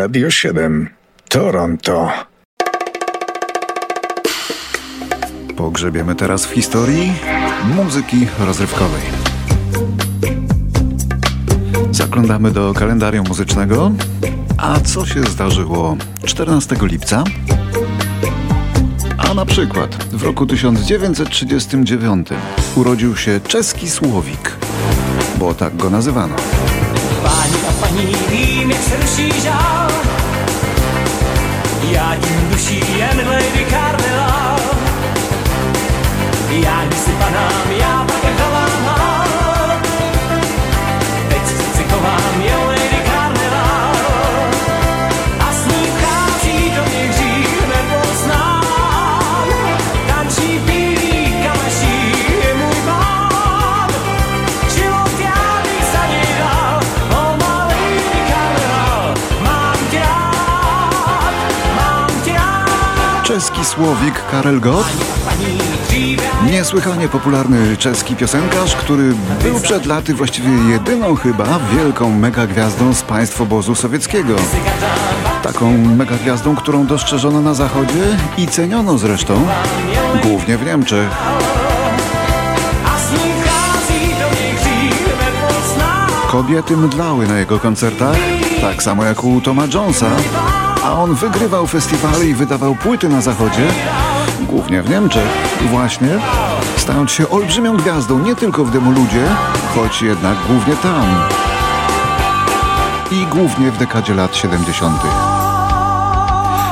Radio 7 Toronto. Pogrzebiemy teraz w historii muzyki rozrywkowej. Zaglądamy do kalendarium muzycznego. A co się zdarzyło 14 lipca? A na przykład w roku 1939 urodził się czeski Słowik, bo tak go nazywano. Pani a pani vím, jak se ruší žál. Já tím duší jen Lady Carmela Já když si panám, já pak jak Słowik Karel Gott Niesłychanie popularny czeski piosenkarz, który był przed laty właściwie jedyną chyba wielką megagwiazdą z państw obozu sowieckiego. Taką megagwiazdą, którą dostrzeżono na zachodzie i ceniono zresztą, głównie w Niemczech. Kobiety mdlały na jego koncertach, tak samo jak u Toma Jonesa, a on wygrywał festiwale i wydawał płyty na zachodzie, głównie w Niemczech. Właśnie stając się olbrzymią gwiazdą nie tylko w dymu ludzie, choć jednak głównie tam. I głównie w dekadzie lat 70.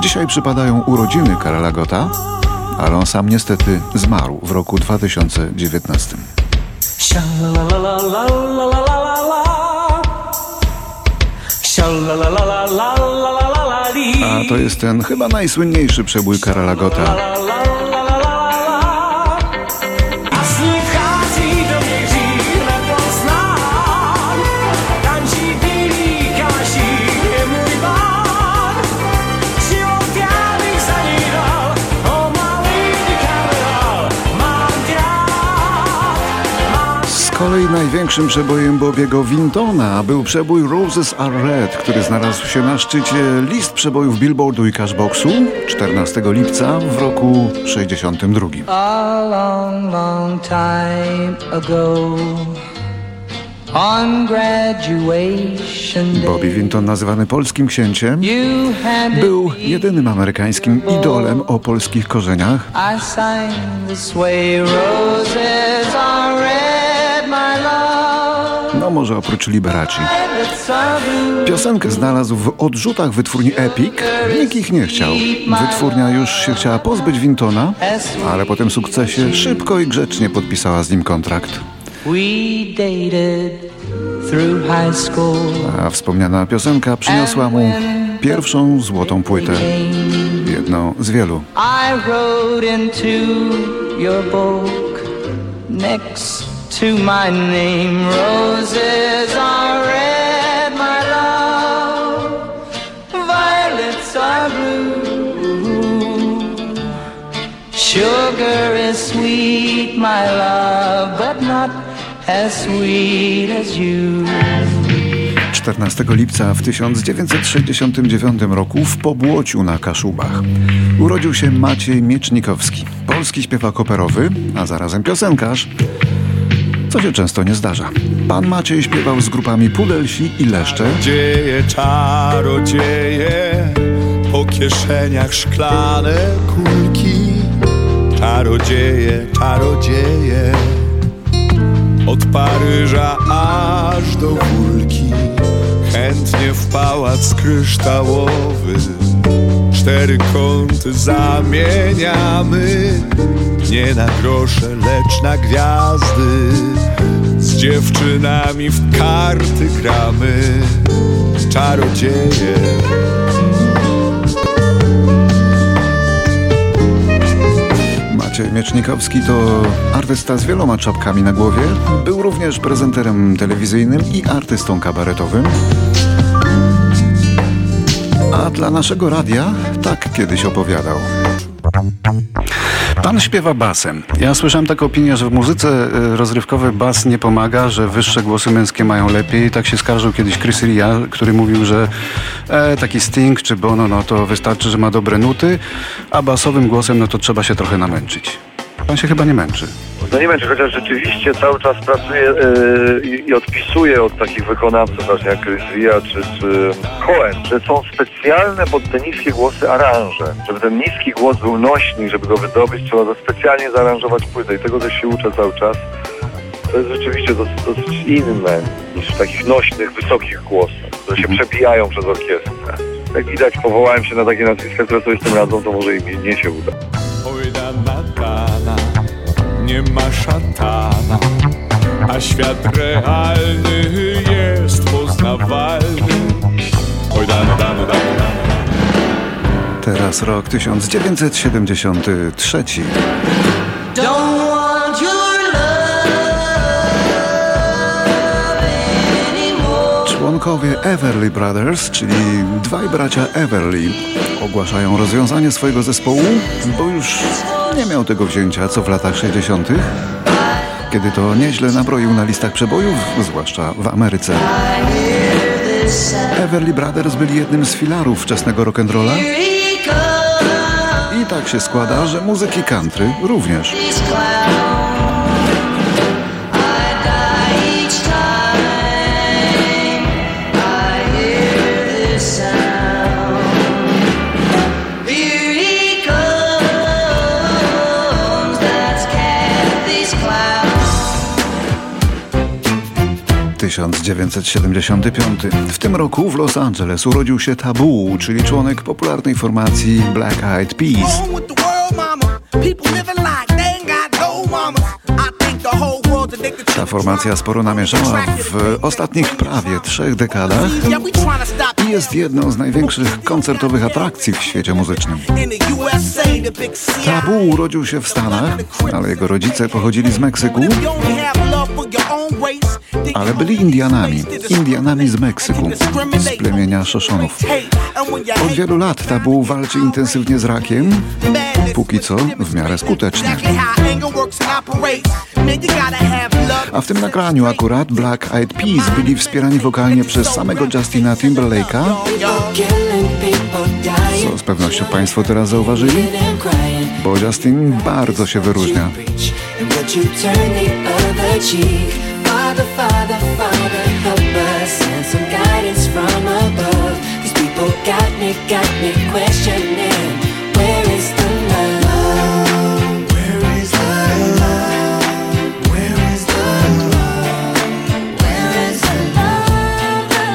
Dzisiaj przypadają urodziny Karola Gota, ale on sam niestety zmarł w roku 2019 to jest ten chyba najsłynniejszy przebój Karala Gota. Kolei największym przebojem Bobiego Wintona był przebój Roses Are Red, który znalazł się na szczycie list przebojów Billboardu i Cashboxu 14 lipca w roku 62. A long, long time ago, Bobby Winton, nazywany polskim księciem, był jedynym amerykańskim idolem o polskich korzeniach. Może oprócz Liberaci. Piosenkę znalazł w odrzutach wytwórni Epic. Nikt ich nie chciał. Wytwórnia już się chciała pozbyć Wintona, ale po tym sukcesie szybko i grzecznie podpisała z nim kontrakt. A wspomniana piosenka przyniosła mu pierwszą złotą płytę. Jedną z wielu. I wrote into your book next to my name. Roses are red, my love. Violets are blue. Sugar is sweet, my love, but not as sweet as you. 14 lipca w 1969 roku w Pobłociu na Kaszubach urodził się Maciej Miecznikowski, polski śpiewak operowy, a zarazem piosenkarz, co się często nie zdarza. Pan Maciej śpiewał z grupami Pudelsi i Leszcze, Dzieje, czarodzieje, po kieszeniach szklane kulki. Czarodzieje, czarodzieje, od Paryża aż do Wólki. Chętnie w pałac kryształowy, cztery kąty zamieniamy. Nie na grosze, lecz na gwiazdy. Z dziewczynami w karty gramy. Czarodzieje. Maciej Miecznikowski to artysta z wieloma czapkami na głowie. Był również prezenterem telewizyjnym i artystą kabaretowym. A dla naszego radia tak kiedyś opowiadał. Pan śpiewa basem. Ja słyszałem taką opinię, że w muzyce y, rozrywkowej bas nie pomaga, że wyższe głosy męskie mają lepiej. Tak się skarżył kiedyś Chris Ria, który mówił, że e, taki Sting czy Bono, no to wystarczy, że ma dobre nuty, a basowym głosem no to trzeba się trochę namęczyć. Pan się chyba nie męczy. No nie wiem, czy chociaż rzeczywiście cały czas pracuję yy, i, odpisuję od takich wykonawców właśnie jak Chris Ria czy, czy Cohen, że są specjalne pod te niskie głosy aranże. Żeby ten niski głos był nośny, żeby go wydobyć, trzeba to specjalnie zaaranżować płytę i tego też się uczę cały czas. To jest rzeczywiście dosyć, dosyć inne niż w takich nośnych, wysokich głosach, które się przebijają przez orkiestrę. Jak widać, powołałem się na takie nazwiska, które sobie z tym radzą, to może i mi nie się uda. Oj, nie ma szatana, a świat realny jest poznawalny. Oj, dana, dana, dana. Teraz rok 1973. Don't want your love anymore. Członkowie Everly Brothers, czyli dwaj bracia Everly, ogłaszają rozwiązanie swojego zespołu, bo już nie miał tego wzięcia co w latach 60., kiedy to nieźle nabroił na listach przebojów, zwłaszcza w Ameryce. Everly Brothers byli jednym z filarów wczesnego rock'n'rolla i tak się składa, że muzyki country również. 1975. W tym roku w Los Angeles urodził się Tabu, czyli członek popularnej formacji Black Eyed Peas. no Ta formacja sporo namieszała w ostatnich prawie trzech dekadach i jest jedną z największych koncertowych atrakcji w świecie muzycznym. Tabu urodził się w Stanach, ale jego rodzice pochodzili z Meksyku, ale byli Indianami, Indianami z Meksyku, z plemienia Szoszonów. Od wielu lat Tabu walczy intensywnie z rakiem, póki co w miarę skutecznie. A w tym nagraniu akurat Black Eyed Peas byli wspierani wokalnie przez samego Justina Timberlake'a, co z pewnością Państwo teraz zauważyli, bo Justin bardzo się wyróżnia. Got me, got me questioning. Where is the love? Where is the love? Where is the love? Where is the love? The the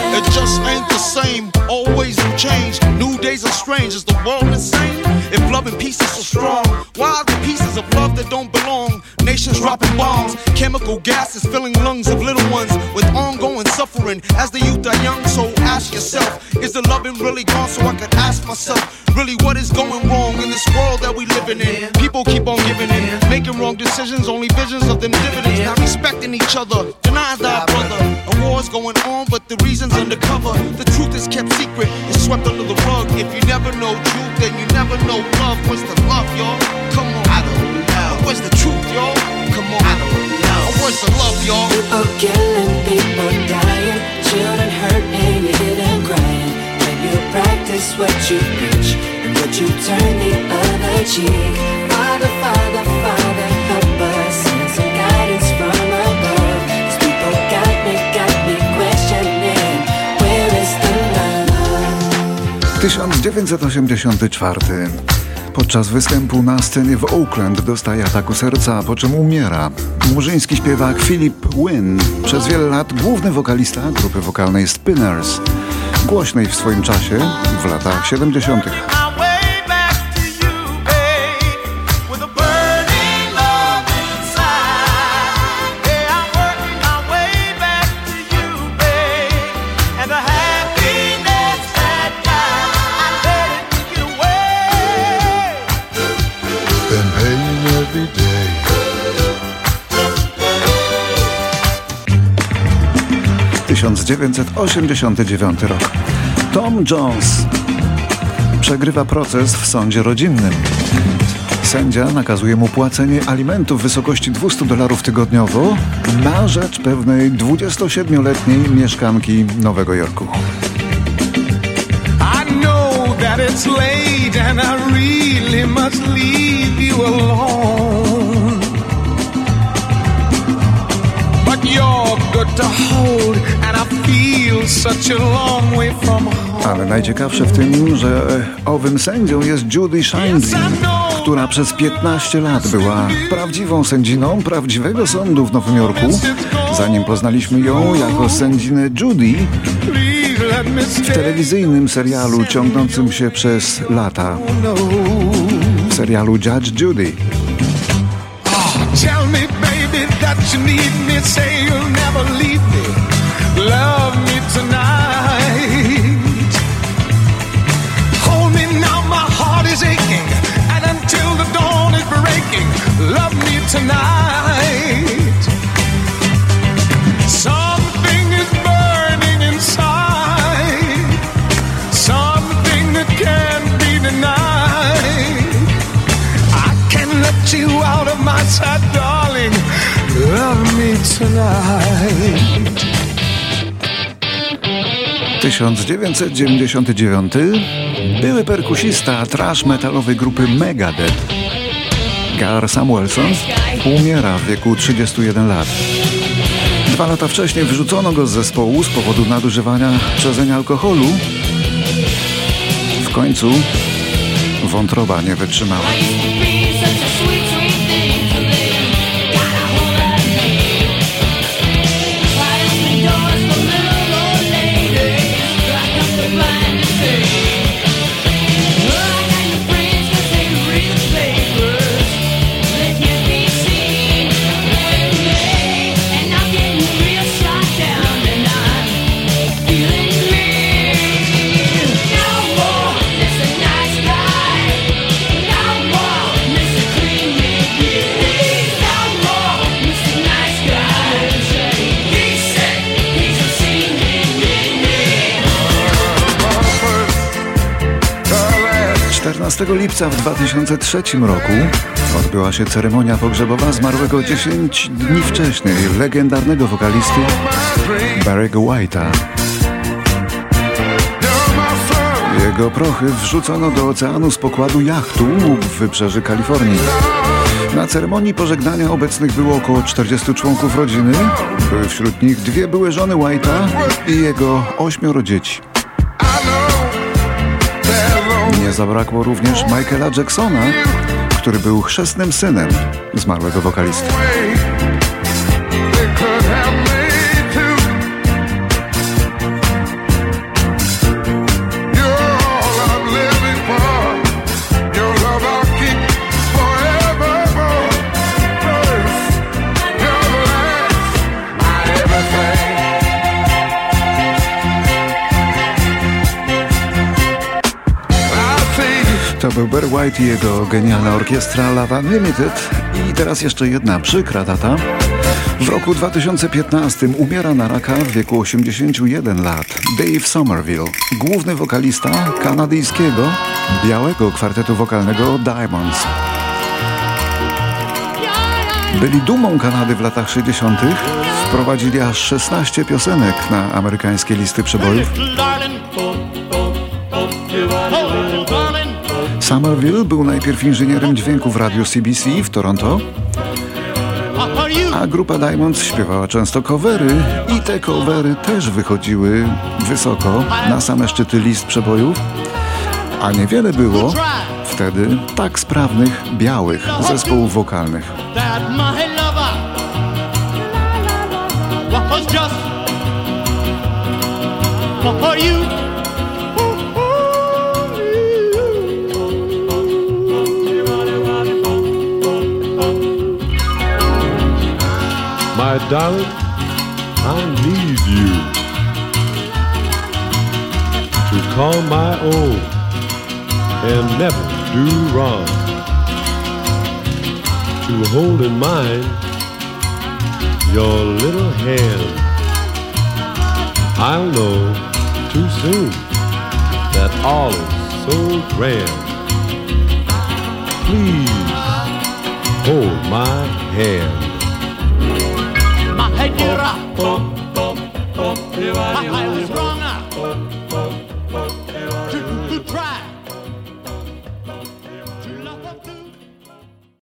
love? It just ain't the same. Always new change. New days are strange. Is the world insane? If love and peace is so strong, why are the pieces of love that don't belong? Nations dropping bombs, chemical gases filling lungs of little ones with ongoing suffering. As the youth are young, so ask yourself: Is the loving really gone? So I could ask myself, really, what is going wrong in this world that we living in? People keep on giving in, making wrong decisions, only visions of them dividends. Not respecting each other, denies thy brother. A war's going on, but the reason's undercover. The truth is kept secret, it's swept under the rug. If you never know truth, then you never know love. Where's the love, y'all? Come on, I don't know. Where's the truth, y'all? Come on, I don't know. Where's the love, y'all? People killing, people dying, children practice what you preach, and you turn the other cheek? Father, Father, Father, help us. Send some guidance from above. These people got me, got me questioning. Where is the love? 1984. Podczas występu na scenie w Oakland dostaje ataku serca, po czym umiera. Murzyński śpiewak Philip Wynn, przez wiele lat główny wokalista grupy wokalnej Spinners, głośnej w swoim czasie w latach 70. 1989 rok. Tom Jones przegrywa proces w sądzie rodzinnym. Sędzia nakazuje mu płacenie alimentów w wysokości 200 dolarów tygodniowo na rzecz pewnej 27-letniej mieszkanki Nowego Jorku. It's late and I really must leave you alone. Ale najciekawsze w tym, że owym sędzią jest Judy Shindley, która przez 15 lat była prawdziwą sędziną prawdziwego sądu w Nowym Jorku, zanim poznaliśmy ją jako sędzinę Judy w telewizyjnym serialu ciągnącym się przez lata. W serialu Judge Judy. Tell me, baby, that you need me. Say you'll never leave me. Love me tonight. Hold me now, my heart is aching. And until the dawn is breaking, love me tonight. 1999 były perkusista trash metalowej grupy Megadeth. Gar Samuelson umiera w wieku 31 lat. Dwa lata wcześniej wyrzucono go z zespołu z powodu nadużywania przezeń alkoholu. W końcu wątroba nie wytrzymała. 14 lipca w 2003 roku odbyła się ceremonia pogrzebowa zmarłego 10 dni wcześniej legendarnego wokalisty Barry'ego White'a. Jego prochy wrzucono do oceanu z pokładu jachtu w wybrzeży Kalifornii. Na ceremonii pożegnania obecnych było około 40 członków rodziny. Były wśród nich dwie były żony White'a i jego ośmioro dzieci. Nie zabrakło również Michaela Jacksona, który był chrzestnym synem zmarłego wokalisty. To był Barry White i jego genialna orkiestra Lava Unlimited. I teraz jeszcze jedna przykra data. W roku 2015 umiera na raka w wieku 81 lat Dave Somerville, główny wokalista kanadyjskiego, białego kwartetu wokalnego Diamonds. Byli dumą Kanady w latach 60. Wprowadzili aż 16 piosenek na amerykańskie listy przebojów. Somerville był najpierw inżynierem dźwięku w radiu CBC w Toronto, a grupa Diamonds śpiewała często covery i te covery też wychodziły wysoko na same szczyty list przebojów, a niewiele było wtedy tak sprawnych białych zespołów wokalnych. for you. My darling, I need you to call my own and never do wrong. To hold in mind your little hand. I'll know too soon that all is so grand. Please hold my hand. dira. Bum, bum, bum, dira, dira. I was wrong.